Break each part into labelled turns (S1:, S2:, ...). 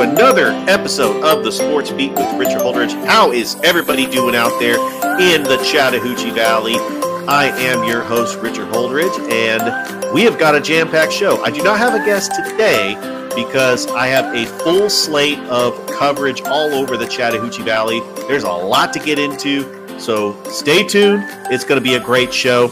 S1: Another episode of the Sports Beat with Richard Holdridge. How is everybody doing out there in the Chattahoochee Valley? I am your host, Richard Holdridge, and we have got a jam packed show. I do not have a guest today because I have a full slate of coverage all over the Chattahoochee Valley. There's a lot to get into, so stay tuned. It's going to be a great show.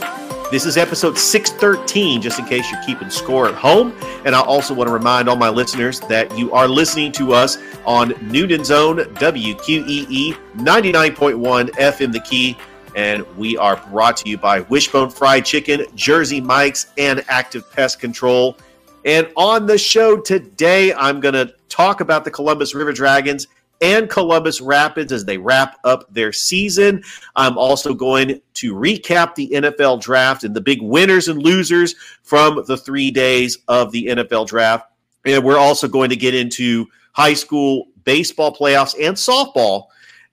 S1: This is episode 613, just in case you're keeping score at home. And I also want to remind all my listeners that you are listening to us on Newton's Own WQEE 99.1 FM The Key. And we are brought to you by Wishbone Fried Chicken, Jersey Mike's, and Active Pest Control. And on the show today, I'm going to talk about the Columbus River Dragons and Columbus Rapids as they wrap up their season. I'm also going to recap the NFL draft and the big winners and losers from the three days of the NFL draft. And we're also going to get into high school baseball playoffs and softball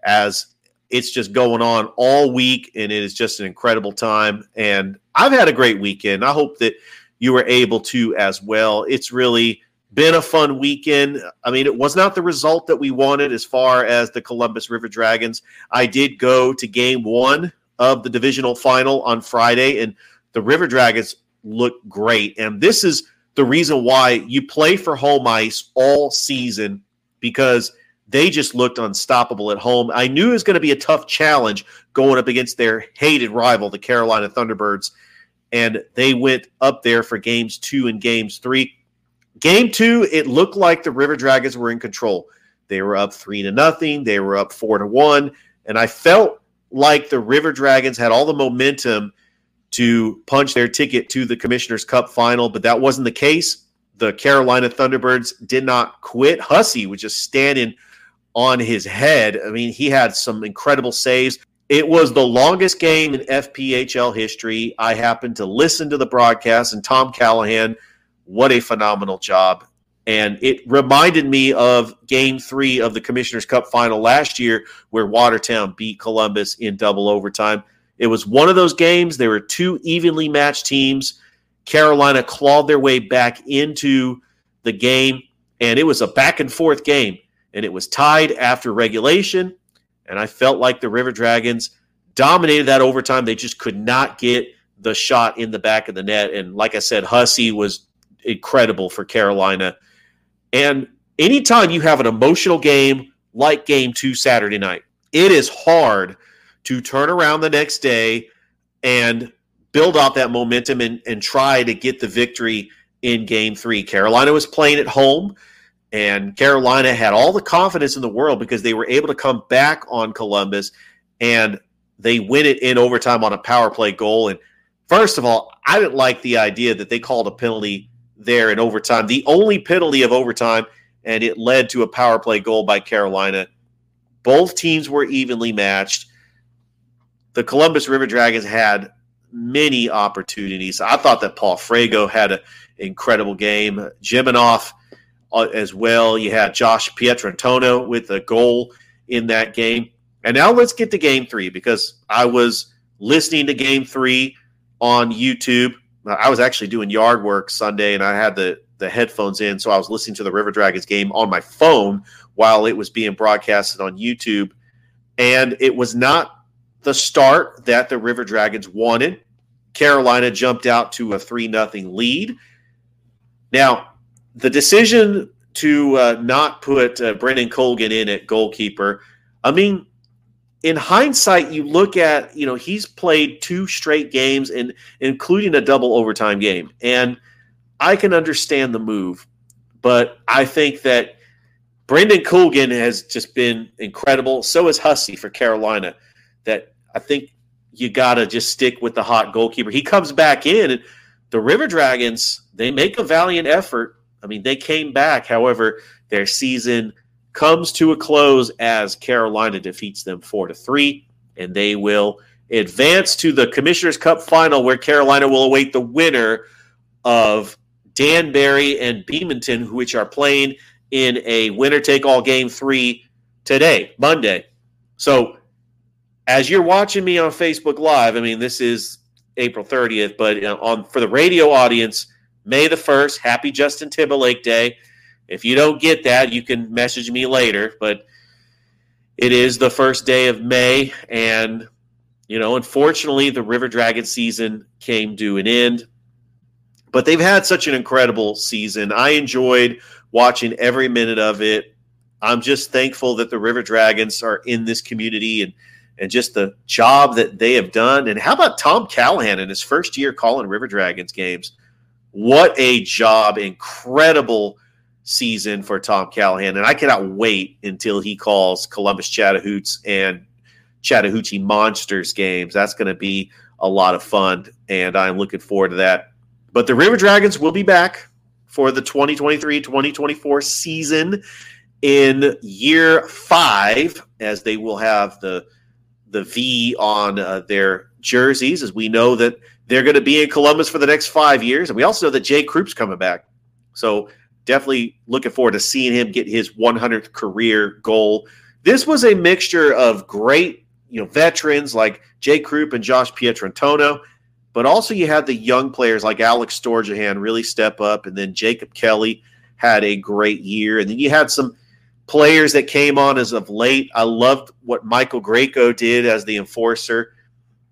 S1: as it's just going on all week and it is just an incredible time. And I've had a great weekend. I hope that you were able to as well. It's really been a fun weekend. I mean, it was not the result that we wanted as far as the Columbus River Dragons. I did go to game one of the divisional final on Friday, and the River Dragons look great. And this is the reason why you play for home ice all season because they just looked unstoppable at home. I knew it was going to be a tough challenge going up against their hated rival, the Carolina Thunderbirds. And they went up there for games two and games three Game two, it looked like the River Dragons were in control. They were up three to nothing. They were up four to one, and I felt like the River Dragons had all the momentum to punch their ticket to the Commissioner's Cup final, but that wasn't the case. The Carolina Thunderbirds did not quit. Hussey was just standing on his head. I mean, he had some incredible saves. It was the longest game in FPHL history. I happened to listen to the broadcast, and Tom Callahan – what a phenomenal job. And it reminded me of game three of the Commissioner's Cup final last year, where Watertown beat Columbus in double overtime. It was one of those games. There were two evenly matched teams. Carolina clawed their way back into the game, and it was a back and forth game. And it was tied after regulation. And I felt like the River Dragons dominated that overtime. They just could not get the shot in the back of the net. And like I said, Hussey was incredible for Carolina. And anytime you have an emotional game like game two Saturday night, it is hard to turn around the next day and build up that momentum and, and try to get the victory in game three. Carolina was playing at home, and Carolina had all the confidence in the world because they were able to come back on Columbus and they win it in overtime on a power play goal. And first of all, I didn't like the idea that they called a penalty there in overtime. The only penalty of overtime, and it led to a power play goal by Carolina. Both teams were evenly matched. The Columbus River Dragons had many opportunities. I thought that Paul Frago had an incredible game. Jiminoff uh, as well. You had Josh Pietrantonio with a goal in that game. And now let's get to game three because I was listening to game three on YouTube I was actually doing yard work Sunday, and I had the the headphones in, so I was listening to the River Dragons game on my phone while it was being broadcasted on YouTube, and it was not the start that the River Dragons wanted. Carolina jumped out to a three nothing lead. Now, the decision to uh, not put uh, Brendan Colgan in at goalkeeper, I mean, in hindsight, you look at, you know, he's played two straight games and including a double overtime game. And I can understand the move, but I think that Brendan Colgan has just been incredible. So is Hussey for Carolina. That I think you got to just stick with the hot goalkeeper. He comes back in, and the River Dragons, they make a valiant effort. I mean, they came back. However, their season comes to a close as Carolina defeats them four to three, and they will advance to the Commissioner's Cup final, where Carolina will await the winner of Danbury and Binghamton, which are playing in a winner take all game three today, Monday. So, as you're watching me on Facebook Live, I mean, this is April 30th, but on for the radio audience, May the 1st, happy Justin Timberlake Day. If you don't get that, you can message me later. But it is the first day of May, and you know, unfortunately, the River Dragon season came to an end. But they've had such an incredible season. I enjoyed watching every minute of it. I'm just thankful that the River Dragons are in this community and and just the job that they have done. And how about Tom Callahan in his first year calling River Dragons games? What a job! Incredible season for Tom Callahan, and I cannot wait until he calls Columbus Chattahoochee and Chattahoochee Monsters games. That's going to be a lot of fun, and I'm looking forward to that. But the River Dragons will be back for the 2023 2024 season in year five, as they will have the the V on uh, their jerseys, as we know that they're going to be in Columbus for the next five years, and we also know that Jay Krupp's coming back. So definitely looking forward to seeing him get his 100th career goal. This was a mixture of great you know veterans like Jay Krupp and Josh Pietrantonio, but also you had the young players like Alex Storjahan really step up, and then Jacob Kelly had a great year, and then you had some players that came on as of late. I loved what Michael Greco did as the enforcer.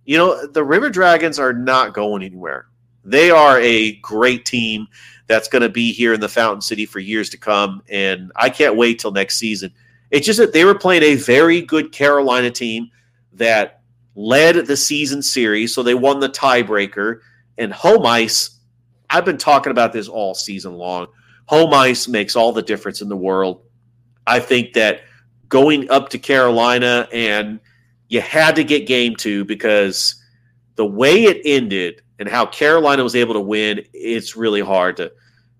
S1: You know, the River Dragons are not going anywhere. They are a great team that's going to be here in the Fountain City for years to come, and I can't wait till next season. It's just that they were playing a very good Carolina team that led the season series, so they won the tiebreaker. And home ice, I've been talking about this all season long. Home ice makes all the difference in the world. I think that going up to Carolina and you had to get game two because the way it ended and how Carolina was able to win, it's really hard to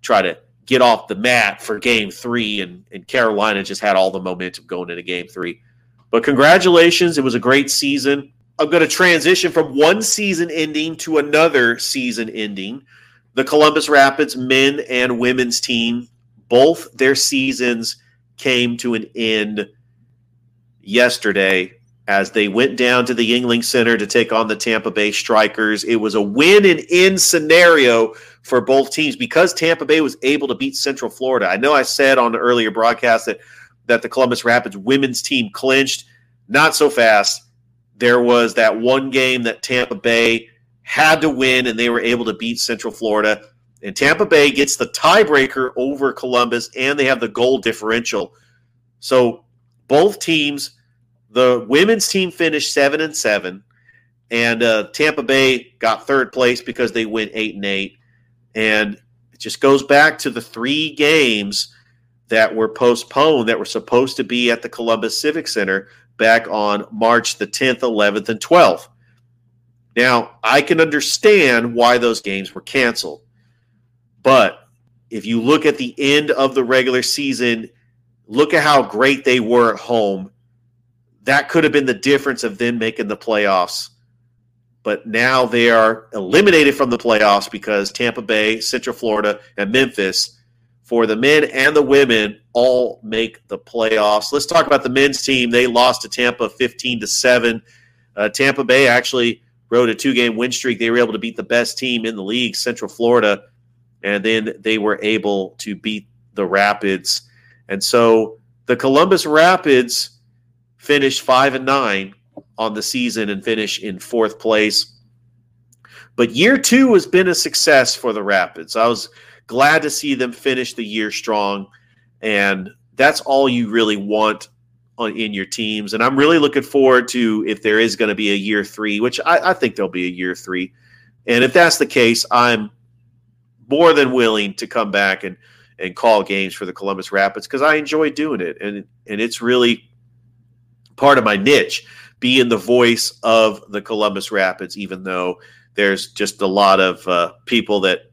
S1: try to get off the mat for game three. And, and Carolina just had all the momentum going into game three. But congratulations. It was a great season. I'm going to transition from one season ending to another season ending. The Columbus Rapids men and women's team, both their seasons came to an end yesterday as they went down to the Yuengling Center to take on the Tampa Bay Strikers. It was a win and in scenario for both teams because Tampa Bay was able to beat Central Florida. I know I said on the earlier broadcast that that the Columbus Rapids women's team clinched. Not so fast. There was that one game that Tampa Bay had to win, and they were able to beat Central Florida. And Tampa Bay gets the tiebreaker over Columbus, and they have the goal differential. So both teams, the women's team finished seven and seven, and uh, Tampa Bay got third place because they went eight and eight. And it just goes back to the three games that were postponed that were supposed to be at the Columbus Civic Center back on March the 10th, 11th, and 12th. Now, I can understand why those games were canceled. But if you look at the end of the regular season, look at how great they were at home. That could have been the difference of them making the playoffs. But now they are eliminated from the playoffs because Tampa Bay, Central Florida, and Memphis for the men and the women all make the playoffs. Let's talk about the men's team. They lost to Tampa 15 to 7. Uh, Tampa Bay actually rode a two game win streak. They were able to beat the best team in the league, Central Florida, and then they were able to beat the Rapids. And so the Columbus Rapids finished 5 and 9 on the season and finish in fourth place. But year two has been a success for the Rapids. I was glad to see them finish the year strong. And that's all you really want on, in your teams. And I'm really looking forward to if there is going to be a year three, which I, I think there'll be a year three. And if that's the case, I'm more than willing to come back and and call games for the Columbus Rapids because I enjoy doing it, and and it's really part of my niche, being the voice of the Columbus Rapids. Even though there's just a lot of uh, people that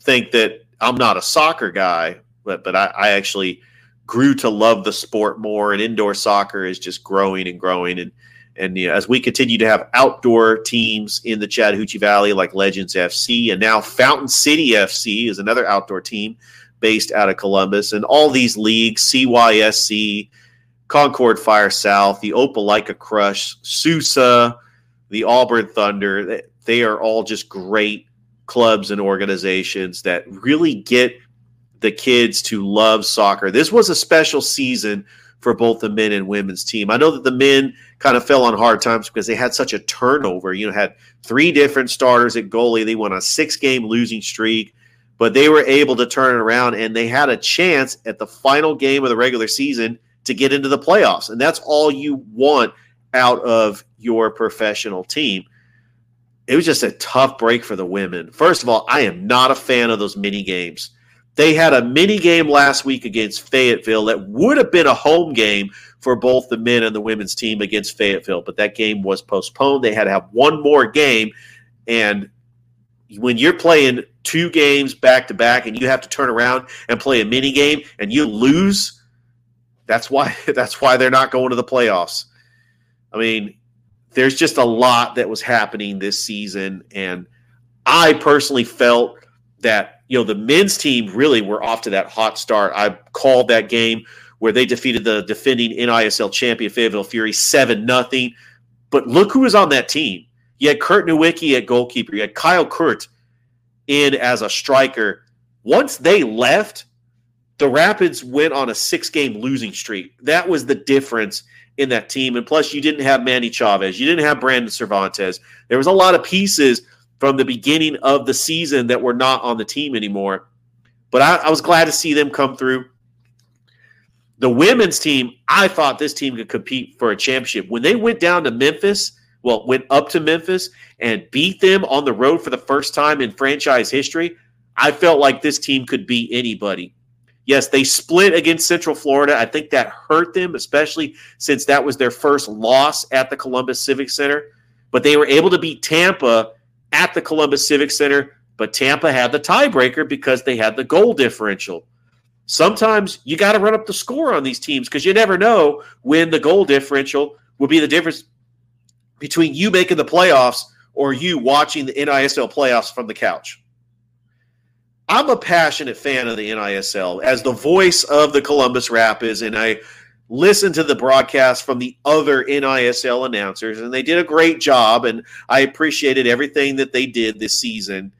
S1: think that I'm not a soccer guy, but but I, I actually grew to love the sport more, and indoor soccer is just growing and growing. And and you know, as we continue to have outdoor teams in the Chattahoochee Valley like Legends FC, and now Fountain City FC is another outdoor team based out of Columbus, and all these leagues, CYSC, Concord Fire South, the Opelika Crush, Sousa, the Auburn Thunder, they, they are all just great clubs and organizations that really get the kids to love soccer. This was a special season for both the men and women's team. I know that the men kind of fell on hard times because they had such a turnover. You know, had three different starters at goalie. They went on a six game losing streak, but they were able to turn it around and they had a chance at the final game of the regular season to get into the playoffs. And that's all you want out of your professional team. It was just a tough break for the women. First of all, I am not a fan of those mini games. They had a mini game last week against Fayetteville that would have been a home game for both the men and the women's team against Fayetteville, but that game was postponed. They had to have one more game. And when you're playing two games back to back and you have to turn around and play a mini game and you lose, that's why that's why they're not going to the playoffs. I mean, there's just a lot that was happening this season and I personally felt that you know the men's team really were off to that hot start. I called that game where they defeated the defending NISL champion Fayetteville Fury 7 nothing. But look who was on that team. You had Kurt Nowicki at goalkeeper. You had Kyle Kurt in as a striker. Once they left, the Rapids went on a six game losing streak. That was the difference in that team. And plus, you didn't have Manny Chavez. You didn't have Brandon Cervantes. There was a lot of pieces from the beginning of the season that were not on the team anymore. But I, I was glad to see them come through. The women's team, I thought this team could compete for a championship. When they went down to Memphis, well, went up to Memphis and beat them on the road for the first time in franchise history, I felt like this team could beat anybody. Yes, they split against Central Florida. I think that hurt them, especially since that was their first loss at the Columbus Civic Center. But they were able to beat Tampa at the Columbus Civic Center. But Tampa had the tiebreaker because they had the goal differential sometimes you got to run up the score on these teams because you never know when the goal differential will be the difference between you making the playoffs or you watching the NISL playoffs from the couch. I'm a passionate fan of the NISL as the voice of the Columbus Rapids, and I listen to the broadcast from the other NISL announcers, and they did a great job, and I appreciated everything that they did this season.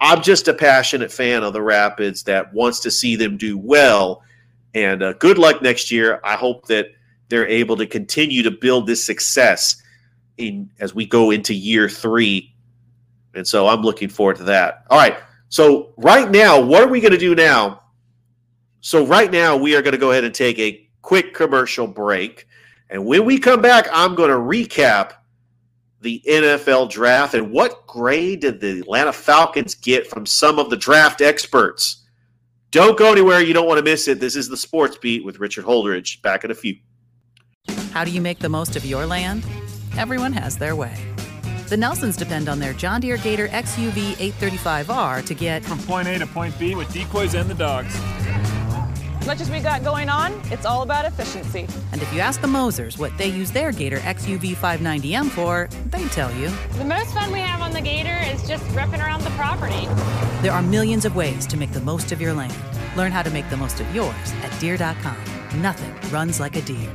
S1: I'm just a passionate fan of the Rapids that wants to see them do well. And uh, good luck next year. I hope that they're able to continue to build this success in as we go into year three. And so I'm looking forward to that. All right. So right now, what are we going to do now? So right now, we are going to go ahead and take a quick commercial break. And when we come back, I'm going to recap the NFL draft and what grade did the Atlanta Falcons get from some of the draft experts? Don't go anywhere. You don't want to miss it. This is the Sports Beat with Richard Holdridge. Back in a few.
S2: How do you make the most of your land? Everyone has their way. The Nelsons depend on their John Deere Gator XUV 835R to get
S3: from point A to point B with decoys and the dogs As
S4: much as we got going on, it's all about efficiency.
S2: And if you ask the Mosers what they use their Gator XUV 590M for, they tell you.
S5: The most fun we have on the Gator is just ripping around the property.
S2: There are millions of ways to make the most of your land. Learn how to make the most of yours at deere.com. Nothing runs like a Deere.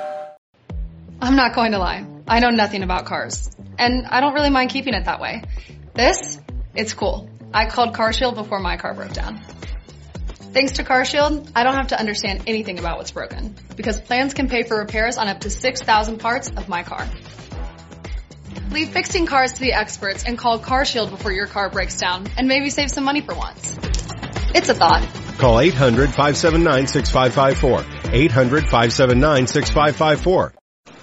S6: I'm not going to lie. I know nothing about cars. And I don't really mind keeping it that way. This, it's cool. I called CarShield before my car broke down. Thanks to CarShield, I don't have to understand anything about what's broken because plans can pay for repairs on up to 6,000 parts of my car. Leave fixing cars to the experts and call CarShield before your car breaks down and maybe save some money for once. It's a thought.
S7: Call 800-579-6554. 800-579-6554.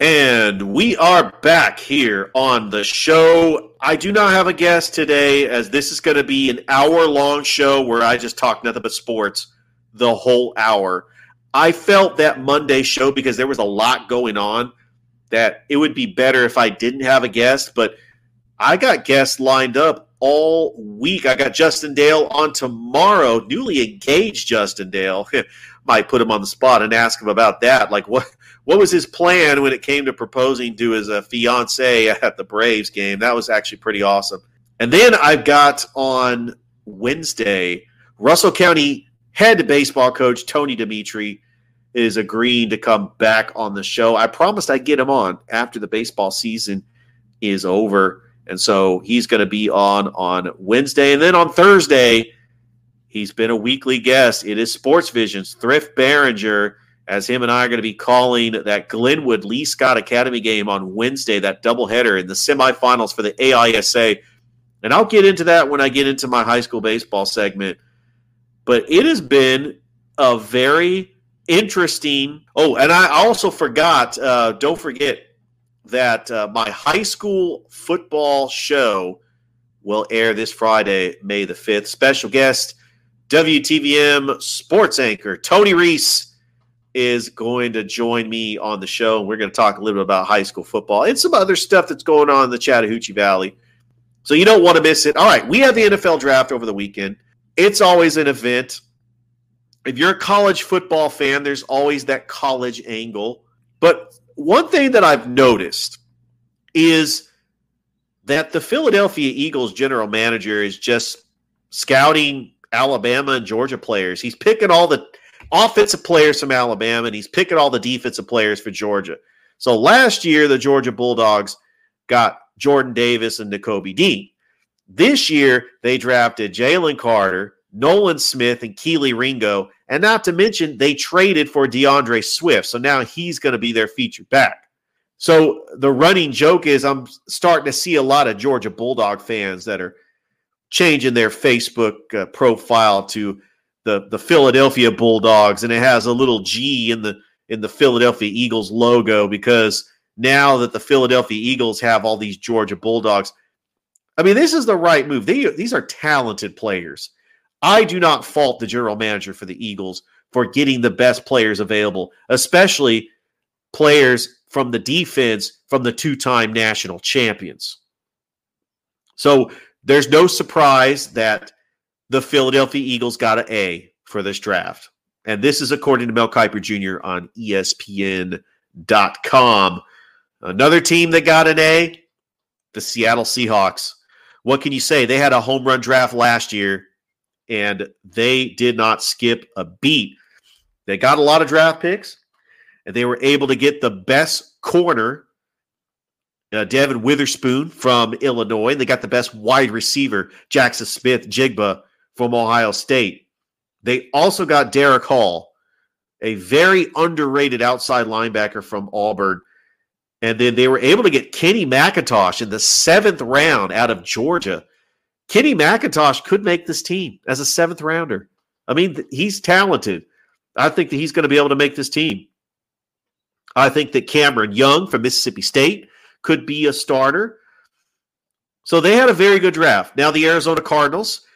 S1: And we are back here on the show. I do not have a guest today, as this is going to be an hour long show where I just talk nothing but sports the whole hour. I felt that Monday show because there was a lot going on that it would be better if I didn't have a guest, but I got guests lined up all week. I got Justin Dale on tomorrow, newly engaged Justin Dale. Might put him on the spot and ask him about that. Like what what was his plan when it came to proposing to his uh, fiance at the Braves game? That was actually pretty awesome. And then I've got on Wednesday Russell County head baseball coach Tony Dimitri is agreeing to come back on the show. I promised I'd get him on after the baseball season is over. And so he's going to be on on Wednesday. And then on Thursday, he's been a weekly guest. It is Sports Visions, Thrift Barringer, as him and I are going to be calling that Glenwood Lee Scott Academy game on Wednesday, that doubleheader in the semifinals for the AISA. And I'll get into that when I get into my high school baseball segment. But it has been a very interesting. Oh, and I also forgot, uh, don't forget, that uh, my high school football show will air this Friday, May the 5th. Special guest, WTVM sports anchor Tony Reese is going to join me on the show. And we're going to talk a little bit about high school football and some other stuff that's going on in the Chattahoochee Valley. So you don't want to miss it. All right, we have the NFL draft over the weekend. It's always an event. If you're a college football fan, there's always that college angle. But one thing that I've noticed is that the Philadelphia Eagles general manager is just scouting Alabama and Georgia players. He's picking all the offensive players from Alabama and he's picking all the defensive players for Georgia. So last year, the Georgia Bulldogs got Jordan Davis and Nakobe Dean. This year, they drafted Jalen Carter, Nolan Smith, and Kelee Ringo. And not to mention, they traded for D'Andre Swift. So now he's going to be their featured back. So the running joke is I'm starting to see a lot of Georgia Bulldog fans that are changing their Facebook uh, profile to the the Philadelphia Bulldogs and it has a little G in the in the Philadelphia Eagles logo because now that the Philadelphia Eagles have all these Georgia Bulldogs I mean this is the right move. They, these are talented players. I do not fault the general manager for the Eagles for getting the best players available, especially players from the defense from the two time national champions. So there's no surprise that the Philadelphia Eagles got an A for this draft. And this is according to Mel Kiper Jr. on ESPN.com. Another team that got an A, the Seattle Seahawks. What can you say? They had a home run draft last year and they did not skip a beat. They got a lot of draft picks, and they were able to get the best corner, uh, Devon Witherspoon from Illinois. They got the best wide receiver, Jackson Smith-Njigba from Ohio State. They also got Derick Hall, a very underrated outside linebacker from Auburn. And then they were able to get Kenny McIntosh in the seventh round out of Georgia. Kenny McIntosh could make this team as a seventh rounder. I mean, he's talented. I think that he's going to be able to make this team. I think that Cameron Young from Mississippi State could be a starter. So they had a very good draft. Now the Arizona Cardinals,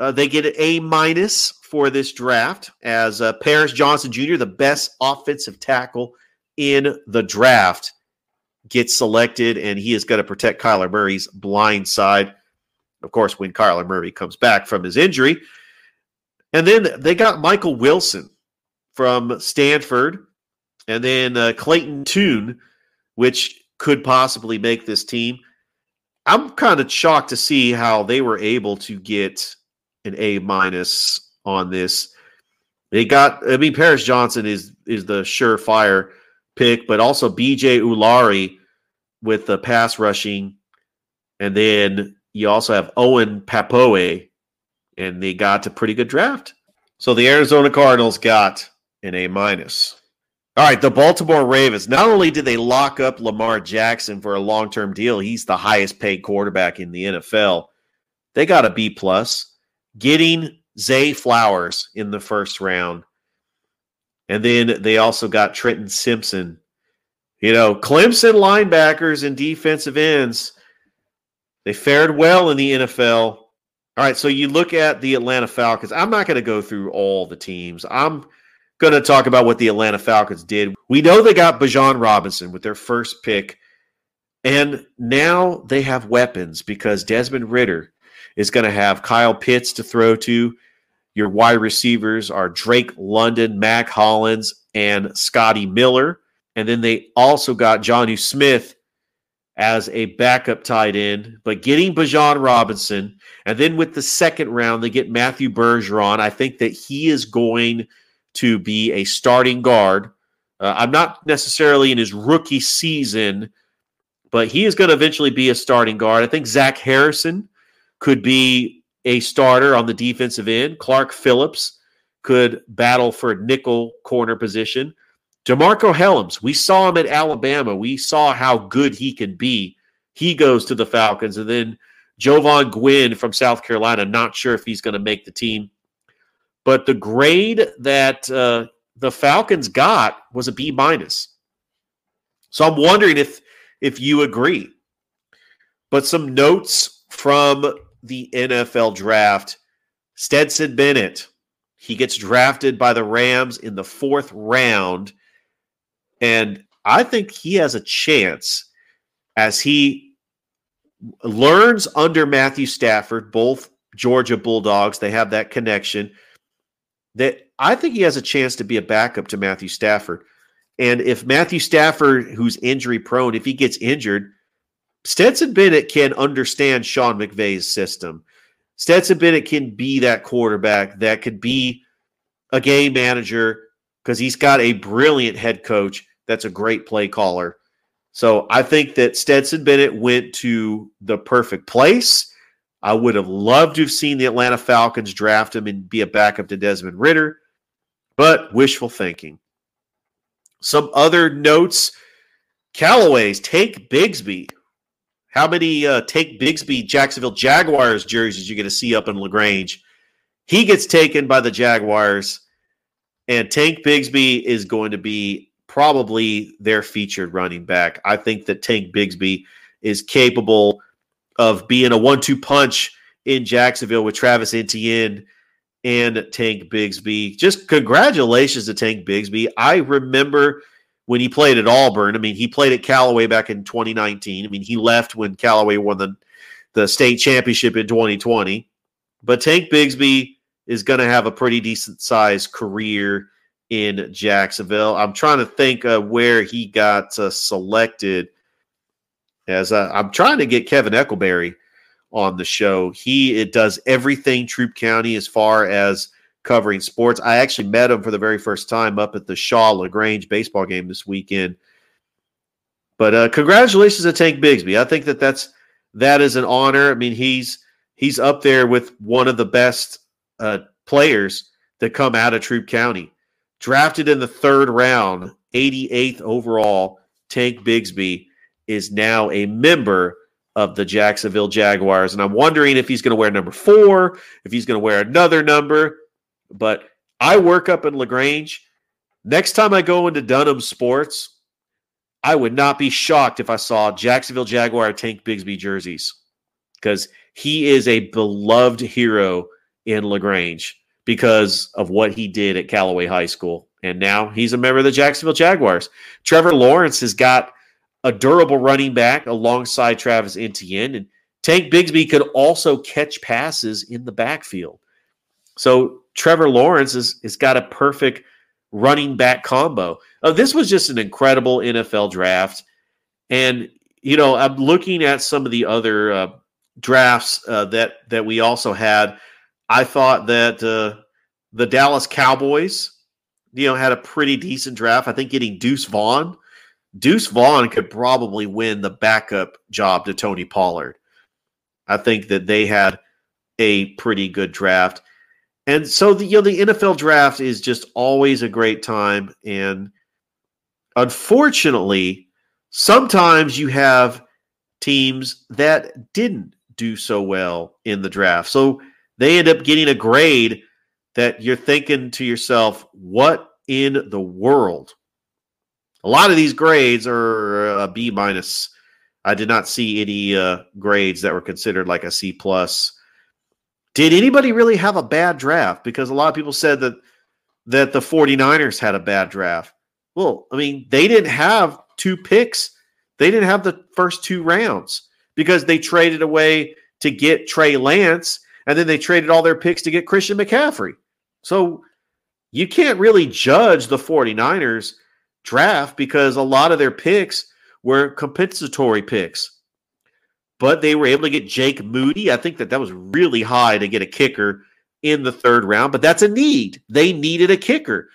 S1: uh, they get an A minus for this draft as uh, Paris Johnson Jr., the best offensive tackle in the draft, gets selected, and he is going to protect Kyler Murray's blind side of course, when Kyler Murray comes back from his injury. And then they got Michael Wilson from Stanford, and then uh, Clayton Tune, which could possibly make this team. I'm kind of shocked to see how they were able to get an A minus on this. They got, I mean, Paris Johnson is is the surefire pick, but also BJ Ojulari with the pass rushing, and then you also have Owen Pappoe, and they got a pretty good draft. So the Arizona Cardinals got an A minus. All right, the Baltimore Ravens. Not only did they lock up Lamar Jackson for a long term deal, he's the highest paid quarterback in the NFL. They got a B plus. Getting Zay Flowers in the first round. And then they also got Trenton Simpson. You know, Clemson linebackers and defensive ends, they fared well in the NFL. All right, so you look at the Atlanta Falcons. I'm not going to go through all the teams. I'm going to talk about what the Atlanta Falcons did. We know they got Bijan Robinson with their first pick, and now they have weapons because Desmond Ridder is going to have Kyle Pitts to throw to. Your wide receivers are Drake London, Mack Hollins, and Scotty Miller. And then they also got Jonnu Smith as a backup tight end, but getting Bijan Robinson. And then with the second round, they get Matthew Bergeron. I think that he is going to be a starting guard. Uh, I'm not necessarily in his rookie season, but he is going to eventually be a starting guard. I think Zach Harrison could be a starter on the defensive end. Clark Phillips could battle for nickel corner position. DeMarcco Hellams, we saw him at Alabama. We saw how good he can be. He goes to the Falcons. And then Jovaughn Gwyn from South Carolina, not sure if he's going to make the team. But the grade that uh, the Falcons got was a B minus. So I'm wondering if if you agree. But some notes from the NFL draft. Stetson Bennett, he gets drafted by the Rams in the fourth round. And I think he has a chance as he learns under Matthew Stafford, both Georgia Bulldogs, they have that connection. That I think he has a chance to be a backup to Matthew Stafford. And if Matthew Stafford, who's injury prone, if he gets injured, Stetson Bennett can understand Sean McVay's system. Stetson Bennett can be that quarterback that could be a game manager because he's got a brilliant head coach that's a great play caller. So I think that Stetson Bennett went to the perfect place. I would have loved to have seen the Atlanta Falcons draft him and be a backup to Desmond Ridder, but wishful thinking. Some other notes Callaway's Tank Bigsby how many uh, Tank Bigsby Jacksonville Jaguars jerseys you going to see up in LaGrange? He gets taken by the Jaguars, and Tank Bigsby is going to be probably their featured running back. I think that Tank Bigsby is capable of being a one-two punch in Jacksonville with Travis Etienne and Tank Bigsby. Just congratulations to Tank Bigsby. I remember – when he played at Auburn. I mean, he played at Callaway back in 2019. I mean, he left when Callaway won the, the state championship in 2020. But Tank Bigsby is going to have a pretty decent sized career in Jacksonville. I'm trying to think uh, where he got uh, selected. As uh, I'm trying to get Kevin Eckleberry on the show. He it does everything Troup County as far as covering sports. I actually met him for the very first time up at the Shaw LaGrange baseball game this weekend. But uh, congratulations to Tank Bigsby. I think that that's that is an honor. I mean, he's he's up there with one of the best uh, players that come out of Troup County. Drafted in the third round, 88th overall, Tank Bigsby is now a member of the Jacksonville Jaguars. And I'm wondering if he's going to wear number four, if he's going to wear another number. But I work up in LaGrange. Next time I go into Dunham Sports, I would not be shocked if I saw Jacksonville Jaguar Tank Bigsby jerseys because he is a beloved hero in LaGrange because of what he did at Callaway High School. And now he's a member of the Jacksonville Jaguars. Trevor Lawrence has got a durable running back alongside Travis Etienne. And Tank Bigsby could also catch passes in the backfield. So Trevor Lawrence is has got a perfect running back combo. Uh, this was just an incredible NFL draft, and you know I'm looking at some of the other uh, drafts uh, that that we also had. I thought that uh, the Dallas Cowboys, you know, had a pretty decent draft. I think getting Deuce Vaughn, Deuce Vaughn could probably win the backup job to Tony Pollard. I think that they had a pretty good draft. And so the you know the NFL draft is just always a great time and unfortunately sometimes you have teams that didn't do so well in the draft. So they end up getting a grade that you're thinking to yourself, what in the world? A lot of these grades are a B minus. I did not see any uh, grades that were considered like a C plus. Did anybody really have a bad draft? Because a lot of people said that that the 49ers had a bad draft. Well, I mean, they didn't have two picks. They didn't have the first two rounds because they traded away to get Trey Lance and then they traded all their picks to get Christian McCaffrey. So you can't really judge the 49ers draft because a lot of their picks were compensatory picks. But they were able to get Jake Moody. I think that that was really high to get a kicker in the third round, but that's a need. They needed a kicker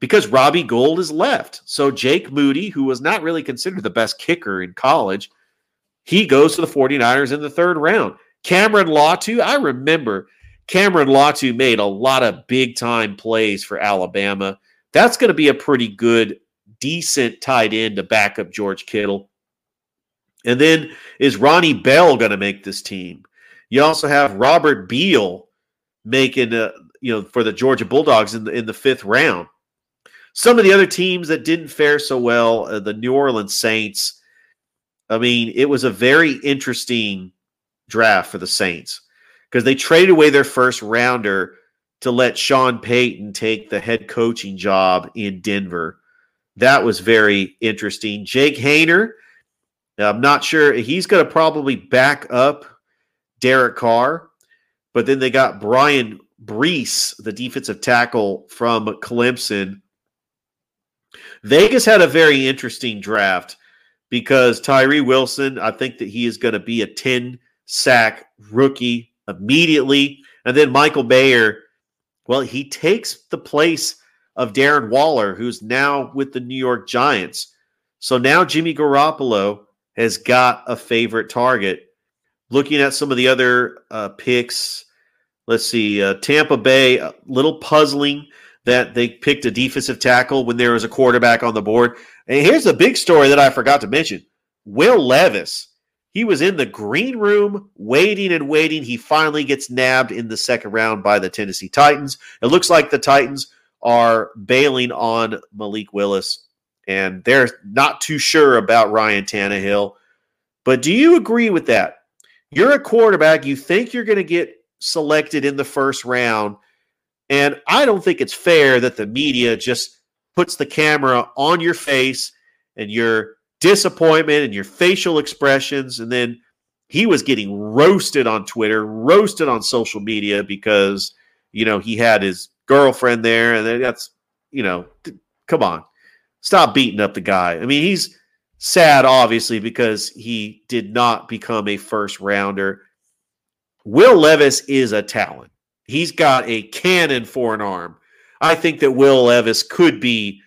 S1: because Robbie Gould is left. So Jake Moody, who was not really considered the best kicker in college, he goes to the 49ers in the third round. Cameron Latu, I remember Cameron Latu made a lot of big time plays for Alabama. That's going to be a pretty good, decent tight end to back up George Kittle. And then is Ronnie Bell going to make this team? You also have Robert Beal making, uh, you know, for the Georgia Bulldogs in the in the fifth round. Some of the other teams that didn't fare so well, uh, the New Orleans Saints. I mean, it was a very interesting draft for the Saints because they traded away their first rounder to let Sean Payton take the head coaching job in Denver. That was very interesting. Jake Haener, I'm not sure he's going to probably back up Derek Carr, but then they got Bryan Bresee, the defensive tackle from Clemson. Vegas had a very interesting draft because Tyree Wilson, I think that he is going to be a 10 sack rookie immediately. And then Michael Mayer, well, he takes the place of Darren Waller, who's now with the New York Giants. So now Jimmy Garoppolo has got a favorite target. Looking at some of the other uh, picks, let's see, uh, Tampa Bay, a little puzzling that they picked a defensive tackle when there was a quarterback on the board. And here's a big story that I forgot to mention Will Levis he was in the green room waiting and waiting. He finally gets nabbed in the second round by the Tennessee Titans. It looks like the Titans are bailing on Malik Willis, and they're not too sure about Ryan Tannehill. But do you agree with that? You're a quarterback, you think you're going to get selected in the first round, and I don't think it's fair that the media just puts the camera on your face and you're disappointment and your facial expressions. And then he was getting roasted on Twitter, roasted on social media because, you know, he had his girlfriend there. And that's, you know, come on, stop beating up the guy. I mean, he's sad, obviously, because he did not become a first rounder. Will Levis is a talent. He's got a cannon for an arm. I think that Will Levis could be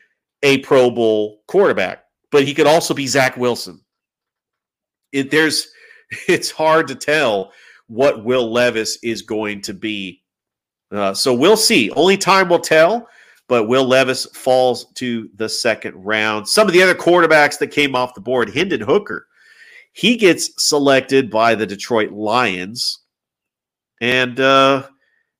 S1: a Pro Bowl quarterback but he could also be Zach Wilson. It, there's, it's hard to tell what Will Levis is going to be. Uh, so we'll see. Only time will tell. But Will Levis falls to the second round. Some of the other quarterbacks that came off the board, Hendon Hooker, he gets selected by the Detroit Lions. And, uh,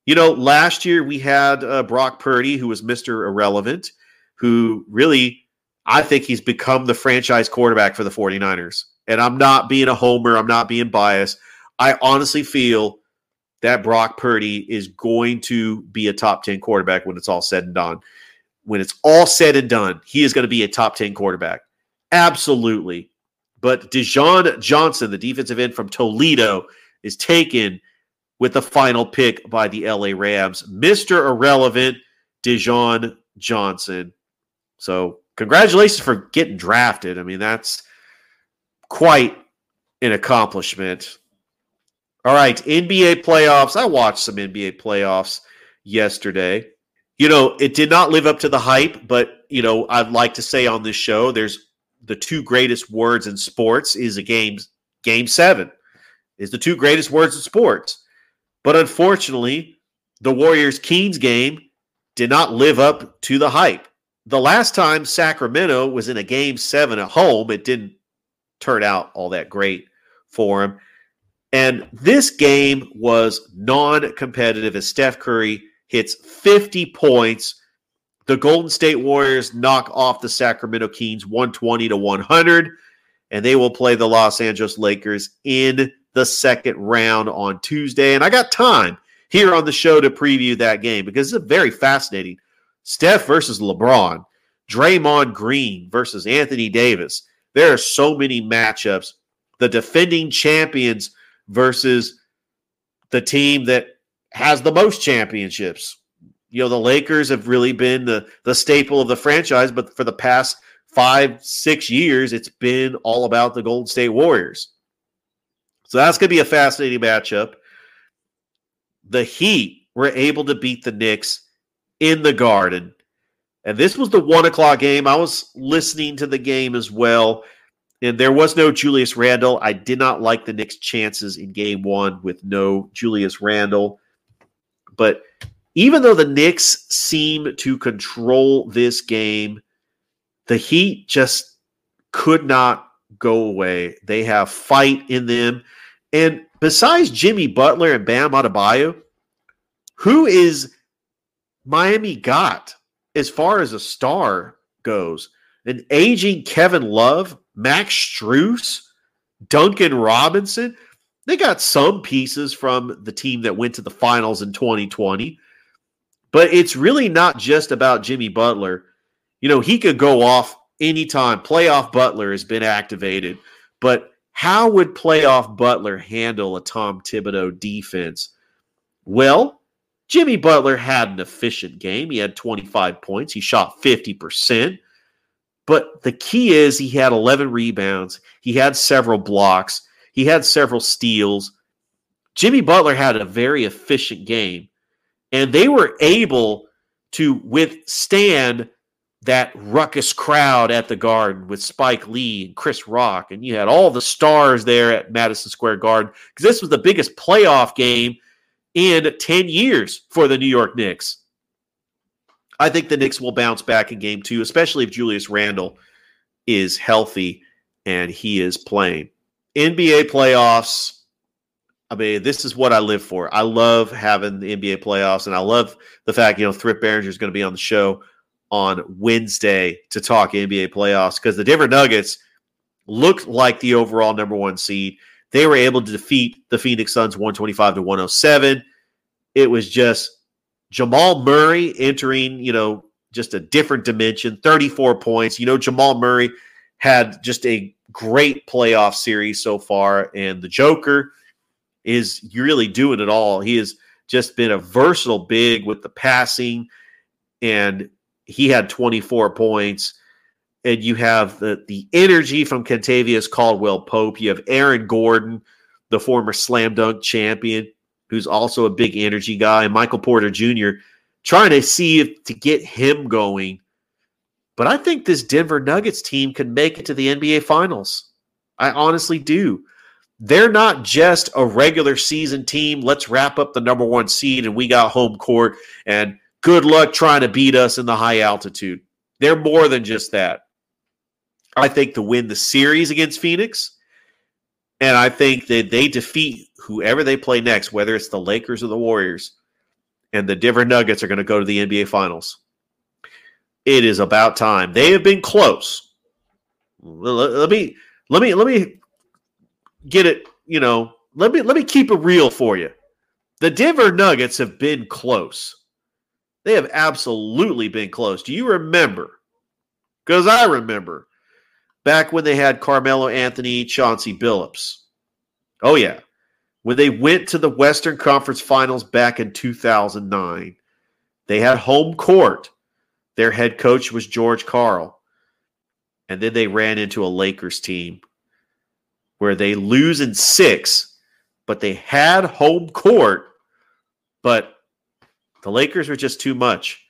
S1: you know, last year we had uh, Brock Purdy, who was Mr. Irrelevant, who really I think he's become the franchise quarterback for the 49ers. And I'm not being a homer, I'm not being biased. I honestly feel that Brock Purdy is going to be a top 10 quarterback when it's all said and done. When it's all said and done, he is going to be a top 10 quarterback. Absolutely. But Desjuan Johnson, the defensive end from Toledo, is taken with the final pick by the LA Rams. Mr. Irrelevant, Desjuan Johnson. So congratulations for getting drafted. I mean, that's quite an accomplishment. All right, NBA playoffs. I watched some NBA playoffs yesterday. You know, it did not live up to the hype, but you know, I'd like to say on this show, there's the two greatest words in sports is a game game 7 is the two greatest words in sports. But unfortunately, the Warriors Kings game did not live up to the hype the last time Sacramento was in a game seven at home, it didn't turn out all that great for him. And this game was non competitive as Steph Curry hits 50 points. The Golden State Warriors knock off the Sacramento Kings 120 to 100, and they will play the Los Angeles Lakers in the second round on Tuesday. And I got time here on the show to preview that game because it's a very fascinating. Steph versus LeBron, Draymond Green versus Anthony Davis. There are so many matchups. The defending champions versus the team that has the most championships. You know, the Lakers have really been the, the staple of the franchise, but for the past five, six years, it's been all about the Golden State Warriors. So that's going to be a fascinating matchup. The Heat were able to beat the Knicks in the Garden. And this was the one o'clock game. I was listening to the game as well. And there was no Julius Randle. I did not like the Knicks' chances in game one with no Julius Randle. But even though the Knicks seem to control this game, the Heat just could not go away. They have fight in them. And besides Jimmy Butler and Bam Adebayo, who is Miami got as far as a star goes? An aging Kevin Love, Max Strus, Duncan Robinson. They got some pieces from the team that went to the finals in 2020, but it's really not just about Jimmy Butler. You know, he could go off anytime. Playoff Butler has been activated, but how would playoff Butler handle a Tom Thibodeau defense? Well, Jimmy Butler had an efficient game. He had 25 points. He shot 50%. But the key is he had 11 rebounds. He had several blocks. He had several steals. Jimmy Butler had a very efficient game. And they were able to withstand that ruckus crowd at the Garden with Spike Lee and Chris Rock. And you had all the stars there at Madison Square Garden because this was the biggest playoff game in 10 years for the New York Knicks. I think the Knicks will bounce back in game two, especially if Julius Randle is healthy and he is playing. NBA playoffs. I mean, this is what I live for. I love having the NBA playoffs, and I love the fact, you know, Thrift Behringer is going to be on the show on Wednesday to talk NBA playoffs because the Denver Nuggets looked like the overall number one seed. They were able to defeat the Phoenix Suns 125 to 107. It was just Jamal Murray entering, you know, just a different dimension, 34 points. You know, Jamal Murray had just a great playoff series so far, and the Joker is really doing it all. He has just been a versatile big with the passing, and he had 24 points. And you have the the energy from Kentavious Caldwell Pope. You have Aaron Gordon, the former slam dunk champion who's also a big energy guy, and Michael Porter Jr. trying to see if to get him going. But I think this Denver Nuggets team can make it to the NBA Finals. I honestly do. They're not just a regular season team. Let's wrap up the number one seed and we got home court and good luck trying to beat us in the high altitude. They're more than just that. I think to win the series against Phoenix, and I think that they defeat whoever they play next, whether it's the Lakers or the Warriors, and the Denver Nuggets are going to go to the NBA Finals. It is about time. They have been close. Let me let me let me get it, you know, let me let me keep it real for you. The Denver Nuggets have been close. They have absolutely been close. Do you remember? Because I remember back when they had Carmelo Anthony, Chauncey Billups. Oh, yeah. When they went to the Western Conference Finals back in 2009, they had home court. Their head coach was George Karl. And then they ran into a Lakers team where they lose in six, but they had home court, but the Lakers were just too much.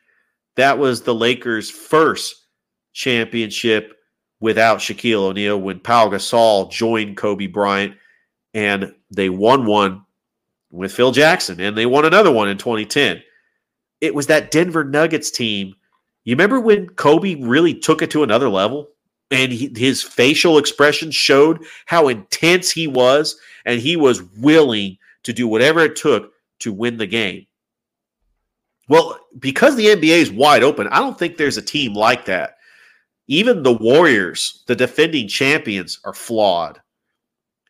S1: That was the Lakers' first championship without Shaquille O'Neal when Pau Gasol joined Kobe Bryant and they won one with Phil Jackson and they won another one in 2010. It was that Denver Nuggets team. You remember when Kobe really took it to another level and he, his facial expression showed how intense he was and he was willing to do whatever it took to win the game. Well, because the NBA is wide open, I don't think there's a team like that. Even the Warriors, the defending champions, are flawed.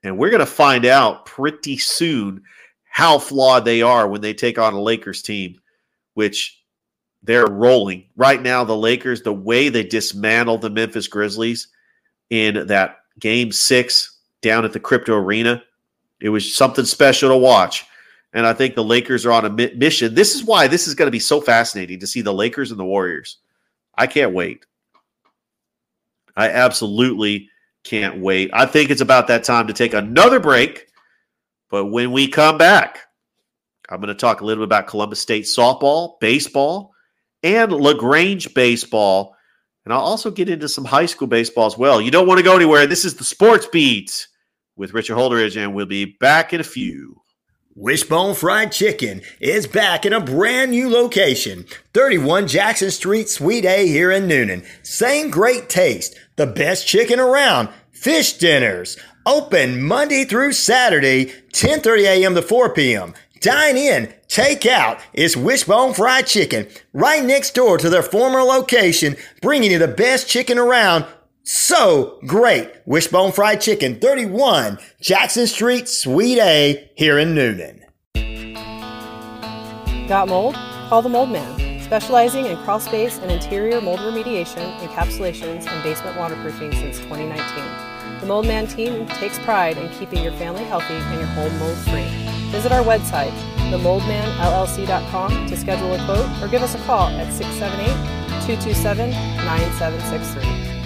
S1: And we're going to find out pretty soon how flawed they are when they take on a Lakers team, which they're rolling. Right now, the Lakers, the way they dismantled the Memphis Grizzlies in that game six down at the crypto arena, it was something special to watch. And I think the Lakers are on a mission. This is why this is going to be so fascinating to see the Lakers and the Warriors. I can't wait. I absolutely can't wait. I think it's about that time to take another break. But when we come back, I'm going to talk a little bit about Columbus State softball, baseball, and LaGrange baseball. And I'll also get into some high school baseball as well. You don't want to go anywhere. This is the Sports Beat with Richard Holdridge, and we'll be back in a few.
S7: Wishbone Fried Chicken is back in a brand new location, 31 Jackson Street, Suite A here in Newnan. Same great taste, the best chicken around, fish dinners, open Monday through Saturday, 10:30 a.m. to 4 p.m. Dine in, take out. It's Wishbone Fried Chicken, right next door to their former location, bringing you the best chicken around so great. Wishbone Fried Chicken, 31 Jackson Street, Suite A, here in Newnan.
S8: Got mold? Call the Mold Man, specializing in crawl space and interior mold remediation, encapsulations, and basement waterproofing since 2019. The Mold Man team takes pride in keeping your family healthy and your home mold free. Visit our website, themoldmanllc.com, to schedule a quote or give us a call at 678 227 9763.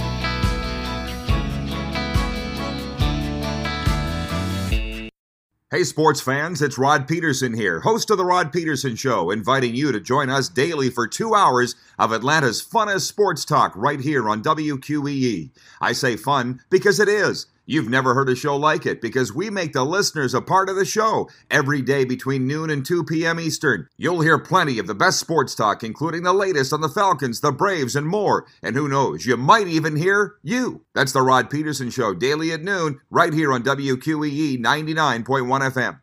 S9: Hey, sports fans, it's Rod Peterson here, host of The Rod Peterson Show, inviting you to join us daily for two hours of Atlanta's funnest sports talk right here on WQEE. I say fun because it is. You've never heard a show like it because we make the listeners a part of the show every day between noon and 2 p.m. Eastern. You'll hear plenty of the best sports talk, including the latest on the Falcons, the Braves, and more. And who knows, you might even hear you. That's the Rod Peterson Show, daily at noon, right here on WQEE 99.1
S10: FM.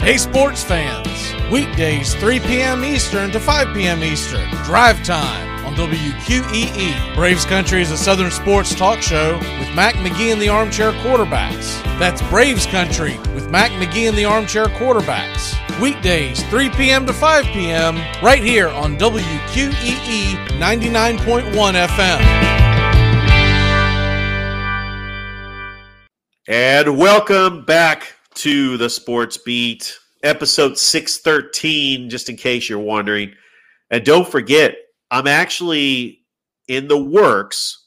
S10: Hey, sports fans. Weekdays, 3 p.m. Eastern to 5 p.m. Eastern. Drive time WQEE. Braves Country is a Southern sports talk show with Mac McGee and the Armchair Quarterbacks. That's Braves Country with Mac McGee and the Armchair Quarterbacks. Weekdays, 3 p.m. to 5 p.m., right here on WQEE 99.1 FM.
S1: And welcome back to the Sports Beat, episode 613, just in case you're wondering. And don't forget, I'm actually in the works,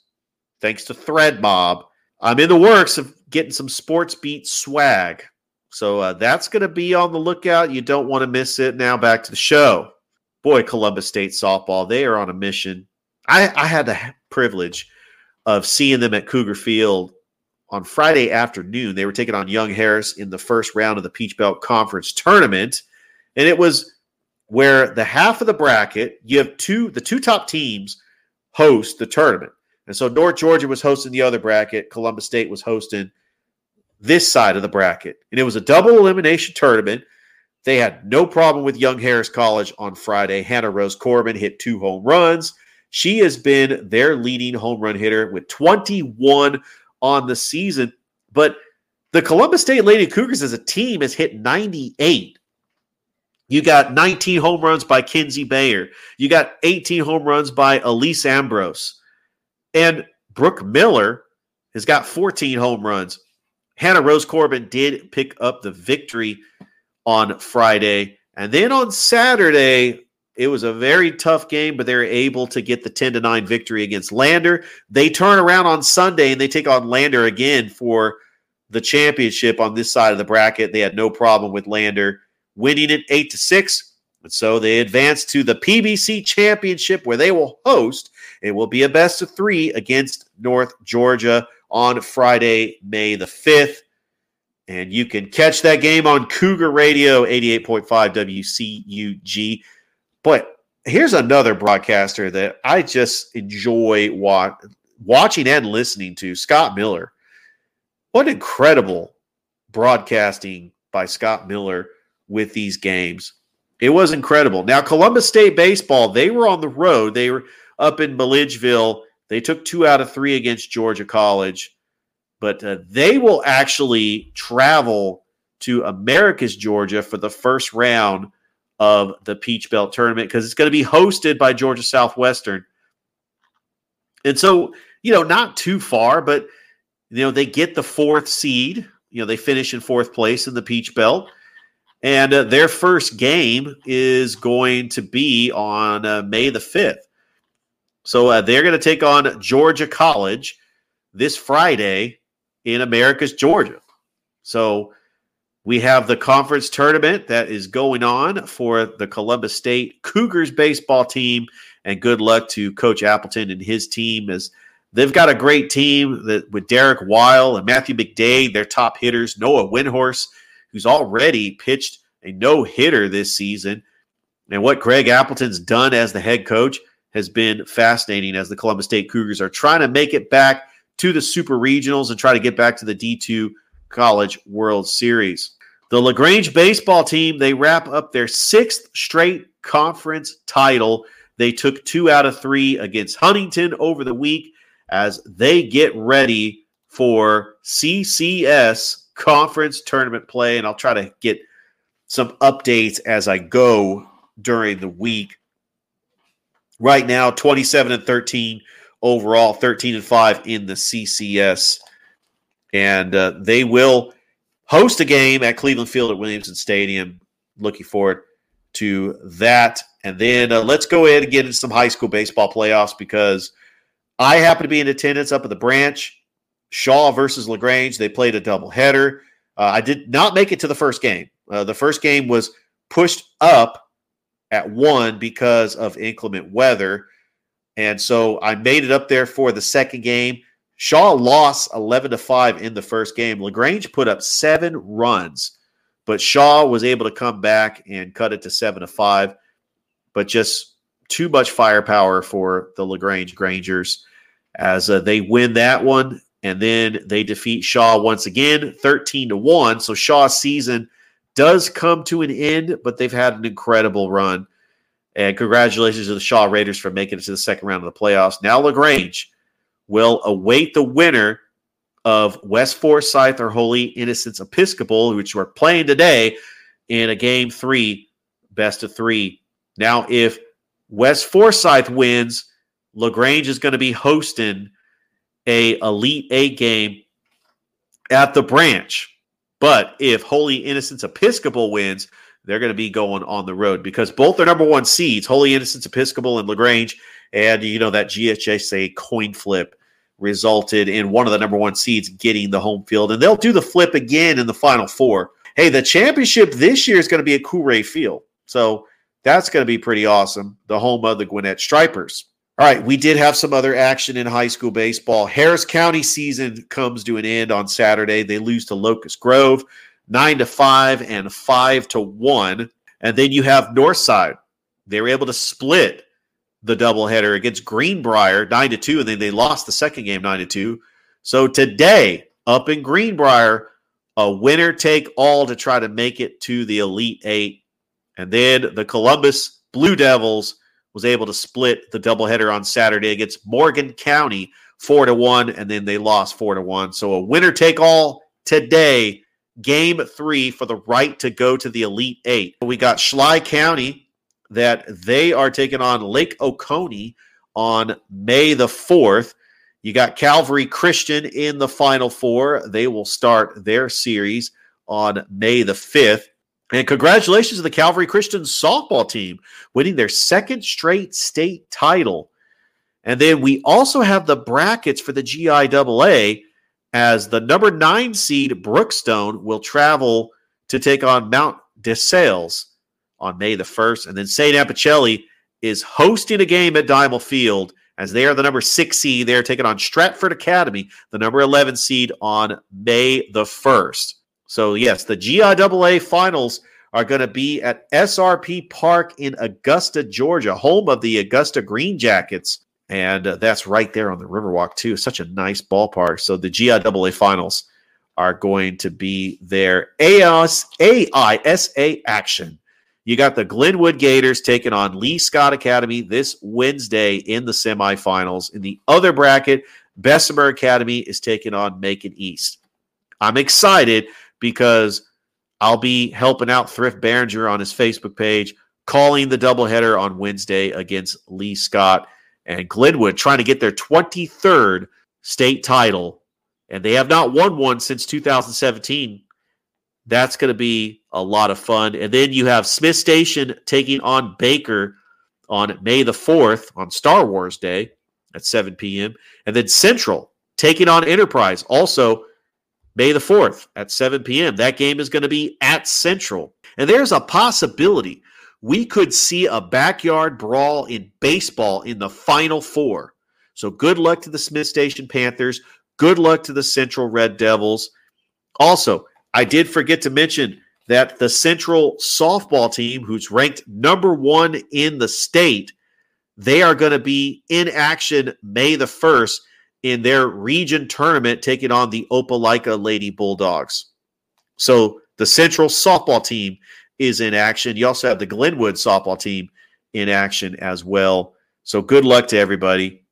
S1: thanks to Threadmob. I'm in the works of getting some Sports Beat swag. So uh, that's going to be on the lookout. You don't want to miss it. Now back to the show. Boy, Columbus State softball, they are on a mission. I, I had the privilege of seeing them at Cougar Field on Friday afternoon. They were taking on Young Harris in the first round of the Peach Belt Conference tournament. And it was where the half of the bracket, you have two, the two top teams host the tournament. And so North Georgia was hosting the other bracket, Columbus State was hosting this side of the bracket. And it was a double elimination tournament. They had no problem with Young Harris College on Friday. Hannah Rose Corbin hit two home runs. She has been their leading home run hitter with 21 on the season. But the Columbus State Lady Cougars as a team has hit 98 you got 19 home runs by Kinsey Bayer. You got 18 home runs by Elise Ambrose. And Brooke Miller has got 14 home runs. Hannah Rose Corbin did pick up the victory on Friday. And then on Saturday, it was a very tough game, but they were able to get the 10 to 9 victory against Lander. They turn around on Sunday and they take on Lander again for the championship on this side of the bracket. They had no problem with Lander winning it 8 to 6. And so they advance to the PBC Championship where they will host. It will be a best of 3 against North Georgia on Friday, May the 5th. And you can catch that game on Cougar Radio 88.5 WCUG. But here's another broadcaster that I just enjoy wa- watching and listening to Scott Miller. What incredible broadcasting by Scott Miller with these games. It was incredible. Now, Columbus State baseball, they were on the road. They were up in Milledgeville. They took two out of three against Georgia College, but uh, they will actually travel to Americus, Georgia for the first round of the Peach Belt tournament because it's going to be hosted by Georgia Southwestern. And so, you know, not too far, but, you know, they get the fourth seed. You know, they finish in fourth place in the Peach Belt. And uh, their first game is going to be on uh, May the 5th. So uh, they're going to take on Georgia College this Friday in Americus Georgia. So we have the conference tournament that is going on for the Columbus State Cougars baseball team. And good luck to Coach Appleton and his team as they've got a great team that with Derek Weil and Matthew McDade, their top hitters, Noah Windhorse who's already pitched a no hitter this season. And what Greg Appleton's done as the head coach has been fascinating as the Columbus State Cougars are trying to make it back to the Super Regionals and try to get back to the D2 College World Series. The LaGrange baseball team, they wrap up their sixth straight conference title. They took two out of three against Huntingdon over the week as they get ready for CCS conference tournament play. And I'll try to get some updates as I go during the week. Right now, 27 and 13 overall, 13 and 5 in the CCS. And uh, they will host a game at Cleveland Field at Williamson Stadium. Looking forward to that. And then uh, let's go ahead and get into some high school baseball playoffs because I happen to be in attendance up at the branch. Shaw versus LaGrange. They played a doubleheader. Uh, I did not make it to the first game. Uh, the first game was pushed up at one because of inclement weather. And so I made it up there for the second game. Shaw lost 11 to 5 in the first game. LaGrange put up seven runs, but Shaw was able to come back and cut it to 7 to 5. But just too much firepower for the LaGrange Grangers as uh, they win that one. And then they defeat Shaw once again, 13 to 1. So Shaw's season does come to an end, but they've had an incredible run. And congratulations to the Shaw Raiders for making it to the second round of the playoffs. Now LaGrange will await the winner of West Forsyth or Holy Innocents Episcopal, which we're playing today in a game three, best of three. Now, if West Forsyth wins, LaGrange is going to be hosting a Elite Eight game at the branch. But if Holy Innocents Episcopal wins, they're going to be going on the road because both are number one seeds, Holy Innocents Episcopal and LaGrange. And, you know, that GHSA coin flip resulted in one of the number one seeds getting the home field. And they'll do the flip again in the final four. Hey, the championship this year is going to be at Coolray Field. So that's going to be pretty awesome. The home of the Gwinnett Stripers. All right, we did have some other action in high school baseball. Harris County season comes to an end on Saturday. They lose to Locust Grove, nine to five and five to one. And then you have Northside. They were able to split the doubleheader against Greenbrier, nine to two, and then they lost the second game nine to two. So today, up in Greenbrier, a winner take all to try to make it to the Elite Eight. And then the Columbus Blue Devils was able to split the doubleheader on Saturday against Morgan County four to one, and then they lost four to one. So a winner take all today, game three for the right to go to the Elite Eight. We got Schley County that they are taking on Lake Oconee on May the 4th. You got Calvary Christian in the final four. They will start their series on May the 5th. And congratulations to the Calvary Christian softball team winning their second straight state title. And then we also have the brackets for the GIAA as the number nine seed Brookstone will travel to take on Mount DeSales on May the 1st. And then St. Anne-Pacelli is hosting a game at Dimal Field as they are the number six seed. They're taking on Stratford Academy, the number 11 seed, on May the 1st. So, yes, the GIAA finals are going to be at SRP Park in Augusta, Georgia, home of the Augusta Green Jackets. And uh, that's right there on the Riverwalk, too. Such a nice ballpark. So, the GIAA finals are going to be there. AIS, AISA action. You got the Glenwood Gators taking on Lee Scott Academy this Wednesday in the semifinals. In the other bracket, Bessemer Academy is taking on Macon East. I'm excited because I'll be helping out Thrift Behringer on his Facebook page, calling the doubleheader on Wednesday against Lee Scott and Glenwood, trying to get their 23rd state title. And they have not won one since 2017. That's going to be a lot of fun. And then you have Smith Station taking on Baker on May the 4th on Star Wars Day at 7 p.m. And then Central taking on Enterprise also May the 4th at 7 p.m. That game is going to be at Central. And there's a possibility we could see a backyard brawl in baseball in the final four. So good luck to the Smith Station Panthers. Good luck to the Central Red Devils. Also, I did forget to mention that the Central softball team, who's ranked number one in the state, they are going to be in action May the 1st in their region tournament, taking on the Opelika Lady Bulldogs. So the Central softball team is in action. You also have the Glenwood softball team in action as well. So good luck to everybody.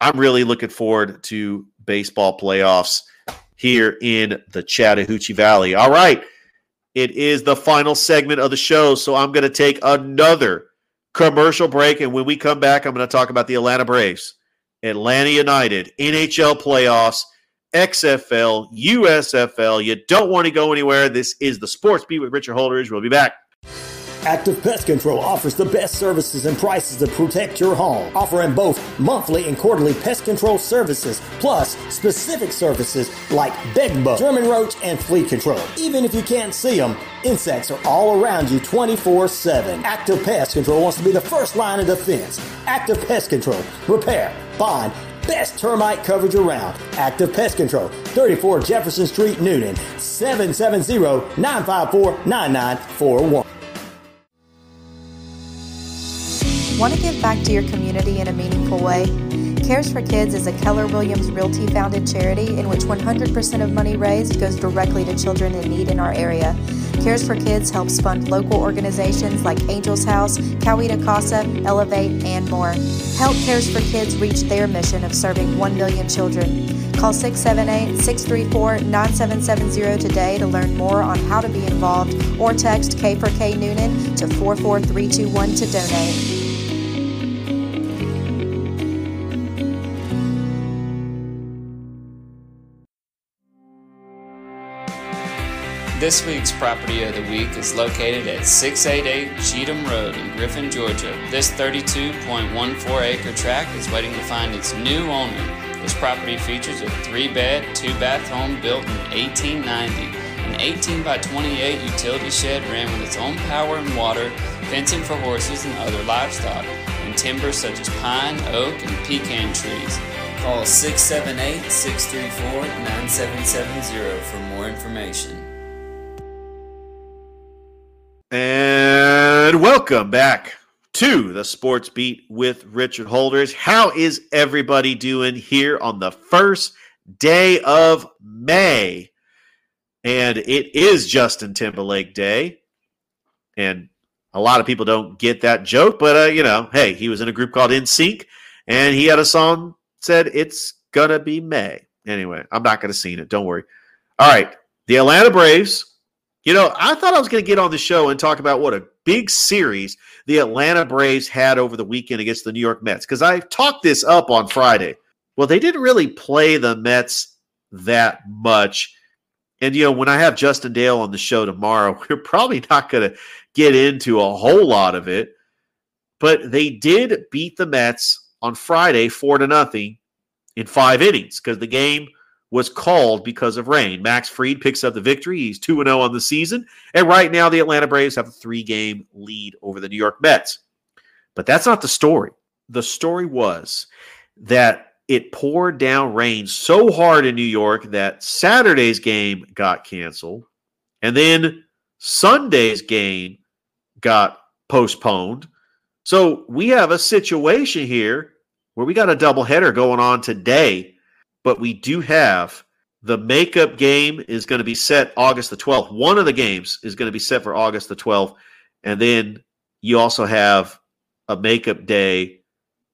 S1: I'm really looking forward to baseball playoffs here in the Chattahoochee Valley. All right. It is the final segment of the show. So I'm going to take another commercial break. And when we come back, I'm going to talk about the Atlanta Braves, Atlanta United, NHL playoffs, XFL, USFL. You don't want to go anywhere. This is the Sports Beat with Richard Holdridge. We'll be back.
S7: Active Pest Control offers the best services and prices to protect your home, offering both monthly and quarterly pest control services, plus specific services like bed bug, German roach, and flea control. Even if you can't see them, insects are all around you 24 7. Active Pest Control wants to be the first line of defense. Active Pest Control, repair, bond, best termite coverage around. Active Pest Control, 34 Jefferson Street, Newton, 770 954 9941.
S11: Want to give back to your community in a meaningful way? Cares for Kids is a Keller Williams Realty founded charity in which 100% of money raised goes directly to children in need in our area. Cares for Kids helps fund local organizations like Angels House, Coweta Casa, Elevate, and more. Help Cares for Kids reach their mission of serving 1 million children. Call 678 634 9770 today to learn more on how to be involved or text K for K Newnan to 44321 to donate.
S12: This week's property of the week is located at 688 Cheatham Road in Griffin, Georgia. This 32.14 acre tract is waiting to find its new owner. This property features a three bed, two bath home built in 1890. An 18 by 28 utility shed ran with its own power and water, fencing for horses and other livestock, and timber such as pine, oak, and pecan trees. Call 678 634 9770 for more information.
S1: And welcome back to the Sports Beat with Richard Holdridge. How is everybody doing here on the first day of May? And it is Justin Timberlake Day. And a lot of people don't get that joke, but uh, you know, hey, he was in a group called NSYNC, and he had a song said it's gonna be May. Anyway, I'm not gonna sing it. Don't worry. All right, the Atlanta Braves you know, I thought I was going to get on the show and talk about what a big series the Atlanta Braves had over the weekend against the New York Mets because I talked this up on Friday. Well, they didn't really play the Mets that much. And, you know, when I have Justin Dale on the show tomorrow, we're probably not going to get into a whole lot of it. But they did beat the Mets on Friday, four to nothing in five innings because the game was called because of rain. Max Fried picks up the victory. He's 2 0 on the season. And right now, the Atlanta Braves have a three game lead over the New York Mets. But that's not the story. The story was that it poured down rain so hard in New York that Saturday's game got canceled. And then Sunday's game got postponed. So we have a situation here where we got a doubleheader going on today but we do have The makeup game is going to be set August the 12th. One of the games is going to be set for August the 12th. And then you also have a makeup day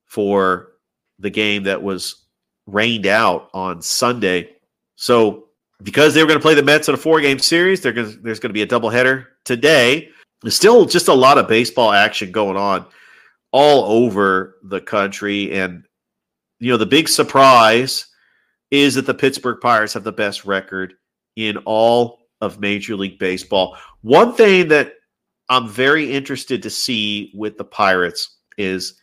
S1: for the game that was rained out on Sunday. So, because they were going to play the Mets in a four game series, going to, there's going to be a doubleheader today. There's still just a lot of baseball action going on all over the country. And, you know, the big surprise is that the Pittsburgh Pirates have the best record in all of Major League Baseball. One thing that I'm very interested to see with the Pirates is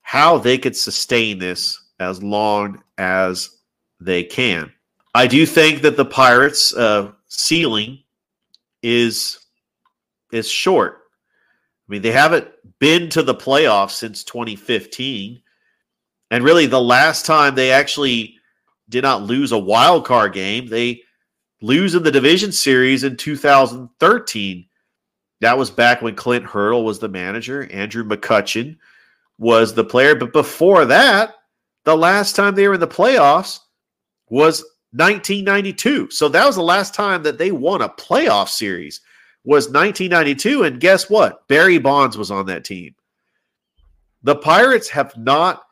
S1: how they could sustain this as long as they can. I do think that the Pirates' uh, ceiling is is short. I mean, they haven't been to the playoffs since 2015. And really, the last time they actually did not lose a wild card game, they lose in the division series in 2013. That was back when Clint Hurdle was the manager. Andrew McCutchen was the player. But before that, the last time they were in the playoffs was 1992. So that was the last time that they won a playoff series was 1992 and guess what? Barry Bonds was on that team. The Pirates have not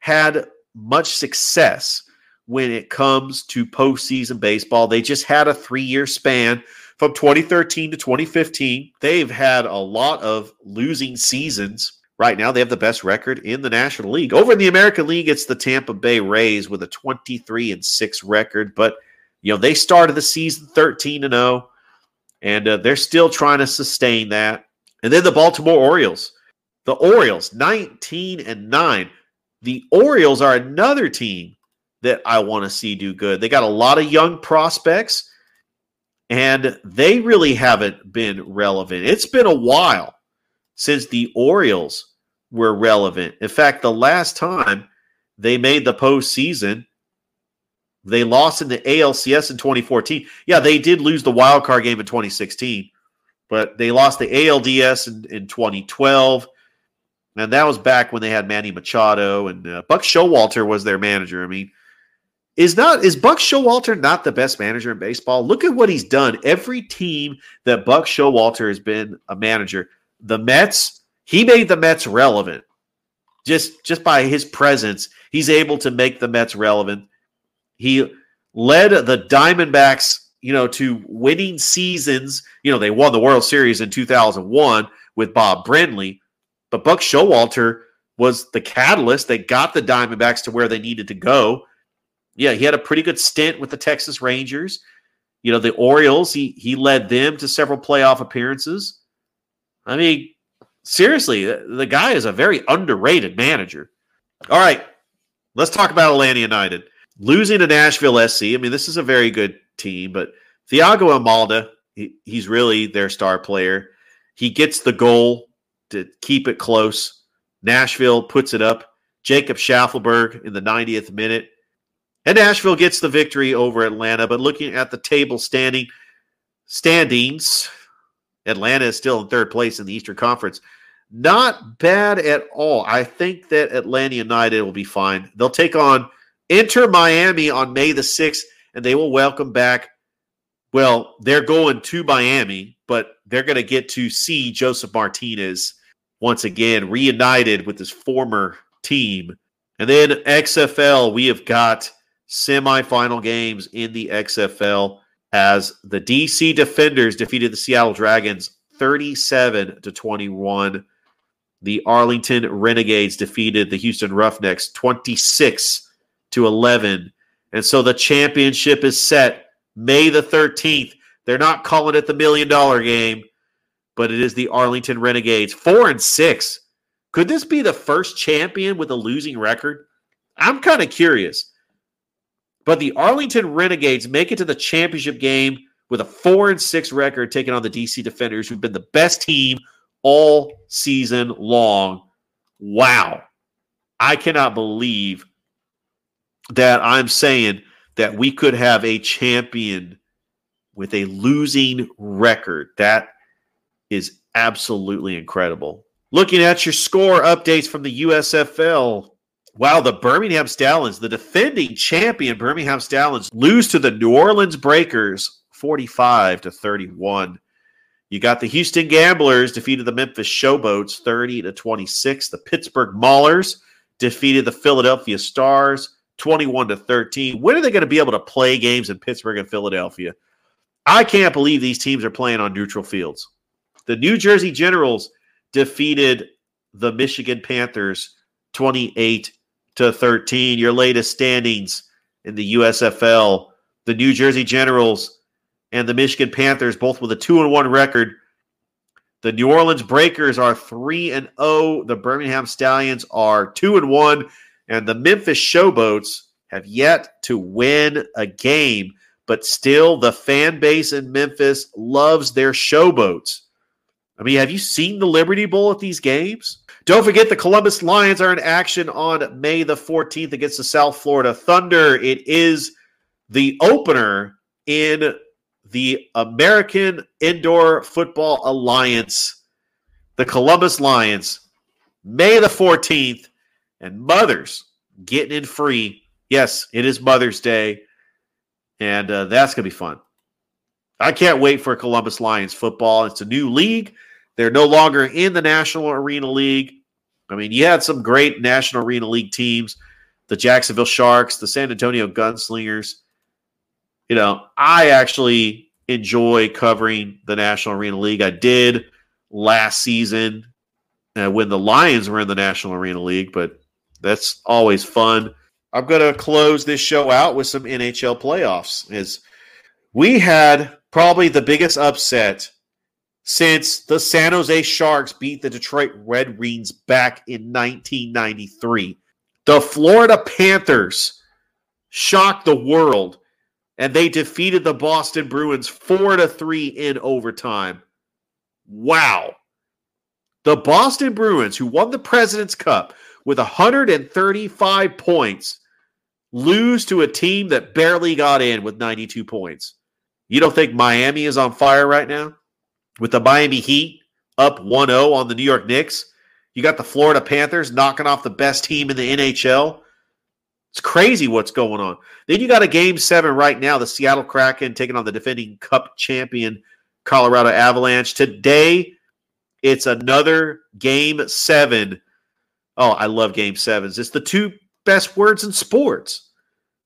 S1: had much success when it comes to postseason baseball. They just had a 3-year span from 2013 to 2015. They've had a lot of losing seasons Right now, they have the best record in the National League. Over in the American League, it's the Tampa Bay Rays with a 23 and 6 record. But, you know, they started the season 13 and 0, and uh, they're still trying to sustain that. And then the Baltimore Orioles. The Orioles, 19 and 9. The Orioles are another team that I want to see do good. They got a lot of young prospects, and they really haven't been relevant. It's been a while since the Orioles were relevant. In fact, the last time they made the postseason, they lost in the ALCS in 2014. Yeah, they did lose the wild card game in 2016, but they lost the ALDS in, in 2012. And that was back when they had Manny Machado and uh, Buck Showalter was their manager. I mean, is not is Buck Showalter not the best manager in baseball? Look at what he's done. Every team that Buck Showalter has been a manager, the Mets, he made the Mets relevant. Just just by his presence, he's able to make the Mets relevant. He led the Diamondbacks, you know, to winning seasons. You know, they won the World Series in 2001 with Bob Brenly, but Buck Showalter was the catalyst that got the Diamondbacks to where they needed to go. Yeah, he had a pretty good stint with the Texas Rangers. You know, the Orioles, he he led them to several playoff appearances. I mean, seriously, the guy is a very underrated manager. All right, let's talk about Atlanta United. Losing to Nashville SC. I mean, this is a very good team, but Thiago Almada, he, he's really their star player. He gets the goal to keep it close. Nashville puts it up. Jacob Shaffelburg in the 90th minute. And Nashville gets the victory over Atlanta. But looking at the table standing standings, Atlanta is still in third place in the Eastern Conference. Not bad at all. I think that Atlanta United will be fine. They'll take on Inter Miami on May the 6th, and they will welcome back. Well, they're going to Miami, but they're going to get to see Josef Martinez once again reunited with his former team. And then XFL, we have got semifinal games in the XFL as the DC Defenders defeated the Seattle Dragons 37 to 21. The Arlington Renegades defeated the Houston Roughnecks 26 to 11. And so the championship is set May the 13th. They're not calling it the million dollar game, but it is the Arlington Renegades. 4 and 6. Could this be the first champion with a losing record? I'm kind of curious. But the Arlington Renegades make it to the championship game with a four and six record, taking on the DC Defenders, who've been the best team all season long. Wow. I cannot believe that I'm saying that we could have a champion with a losing record. That is absolutely incredible. Looking at your score updates from the USFL Wow, the Birmingham Stallions, the defending champion Birmingham Stallions, lose to the New Orleans Breakers 45 to 31. You got the Houston Gamblers defeated the Memphis Showboats 30 to 26. The Pittsburgh Maulers defeated the Philadelphia Stars 21 to 13. When are they going to be able to play games in Pittsburgh and Philadelphia? I can't believe these teams are playing on neutral fields. The New Jersey Generals defeated the Michigan Panthers 28 to 13. Your latest standings in the USFL, the New Jersey Generals and the Michigan Panthers both with a 2 and 1 record. The New Orleans Breakers are 3 and 0. The Birmingham Stallions are 2 and 1 and the Memphis Showboats have yet to win a game, but still the fan base in Memphis loves their Showboats. I mean, have you seen the Liberty Bowl at these games? Don't forget the Columbus Lions are in action on May the 14th against the South Florida Thunder. It is the opener in the American Indoor Football Alliance, the Columbus Lions, May the 14th, and mothers getting in free. Yes, it is Mother's Day, and uh, that's going to be fun. I can't wait for Columbus Lions football. It's a new league. They're no longer in the National Arena League. I mean, you had some great National Arena League teams, the Jacksonville Sharks, the San Antonio Gunslingers. You know, I actually enjoy covering the National Arena League. I did last season uh, when the Lions were in the National Arena League, but that's always fun. I'm going to close this show out with some NHL playoffs. As we had probably the biggest upset since the San Jose Sharks beat the Detroit Red Wings back in 1993. The Florida Panthers shocked the world and they defeated the Boston Bruins 4 to 3 in overtime. Wow. The Boston Bruins, who won the President's Cup with 135 points, lose to a team that barely got in with 92 points. You don't think Miami is on fire right now? With the Miami Heat up 1 0 on the New York Knicks. You got the Florida Panthers knocking off the best team in the NHL. It's crazy what's going on. Then you got a game seven right now, the Seattle Kraken taking on the defending cup champion Colorado Avalanche. Today, it's another game seven. Oh, I love game sevens. It's the two best words in sports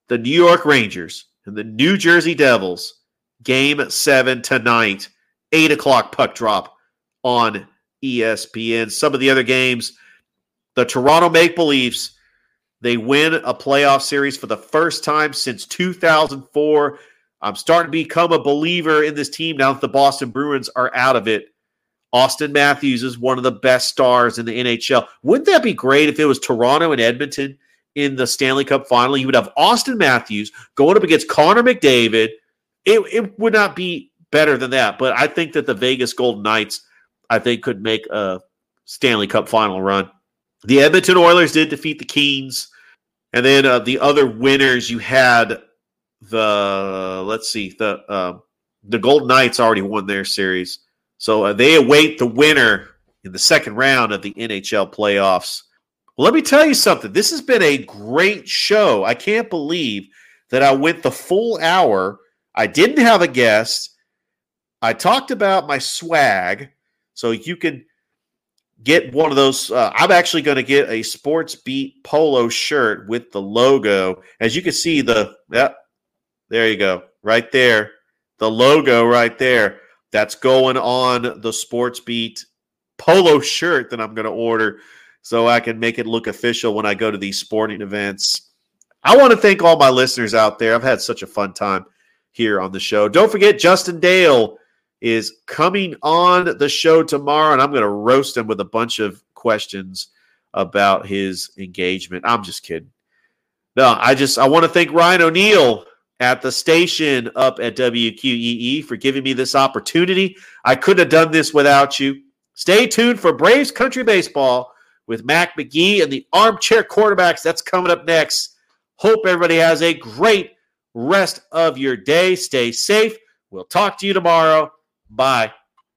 S1: the New York Rangers and the New Jersey Devils. Game seven tonight 8 o'clock puck drop on ESPN. Some of the other games, the Toronto Maple Leafs, they win a playoff series for the first time since 2004. I'm starting to become a believer in this team now that the Boston Bruins are out of it. Auston Matthews is one of the best stars in the NHL. Wouldn't that be great if it was Toronto and Edmonton in the Stanley Cup final? You would have Auston Matthews going up against Connor McDavid. It, it would not be better than that. But I think that the Vegas Golden Knights, I think, could make a Stanley Cup final run. The Edmonton Oilers did defeat the Kings. And then uh, the other winners, you had the, let's see, the uh, the Golden Knights already won their series. So uh, they await the winner in the second round of the NHL playoffs. Well, let me tell you something. This has been a great show. I can't believe that I went the full hour. I didn't have a guest. I talked about my swag, so you can get one of those. Uh, I'm actually going to get a Sports Beat polo shirt with the logo. As you can see, the yep, there you go, right there, the logo right there. That's going on the Sports Beat polo shirt that I'm going to order, so I can make it look official when I go to these sporting events. I want to thank all my listeners out there. I've had such a fun time here on the show. Don't forget Justin Dale is coming on the show tomorrow, and I'm going to roast him with a bunch of questions about his engagement. I'm just kidding. No, I just I want to thank Ryan O'Neill at the station up at WQEE for giving me this opportunity. I couldn't have done this without you. Stay tuned for Braves Country Baseball with Mac McGee and the Armchair Quarterbacks. That's coming up next. Hope everybody has a great rest of your day. Stay safe. We'll talk to you tomorrow. Bye.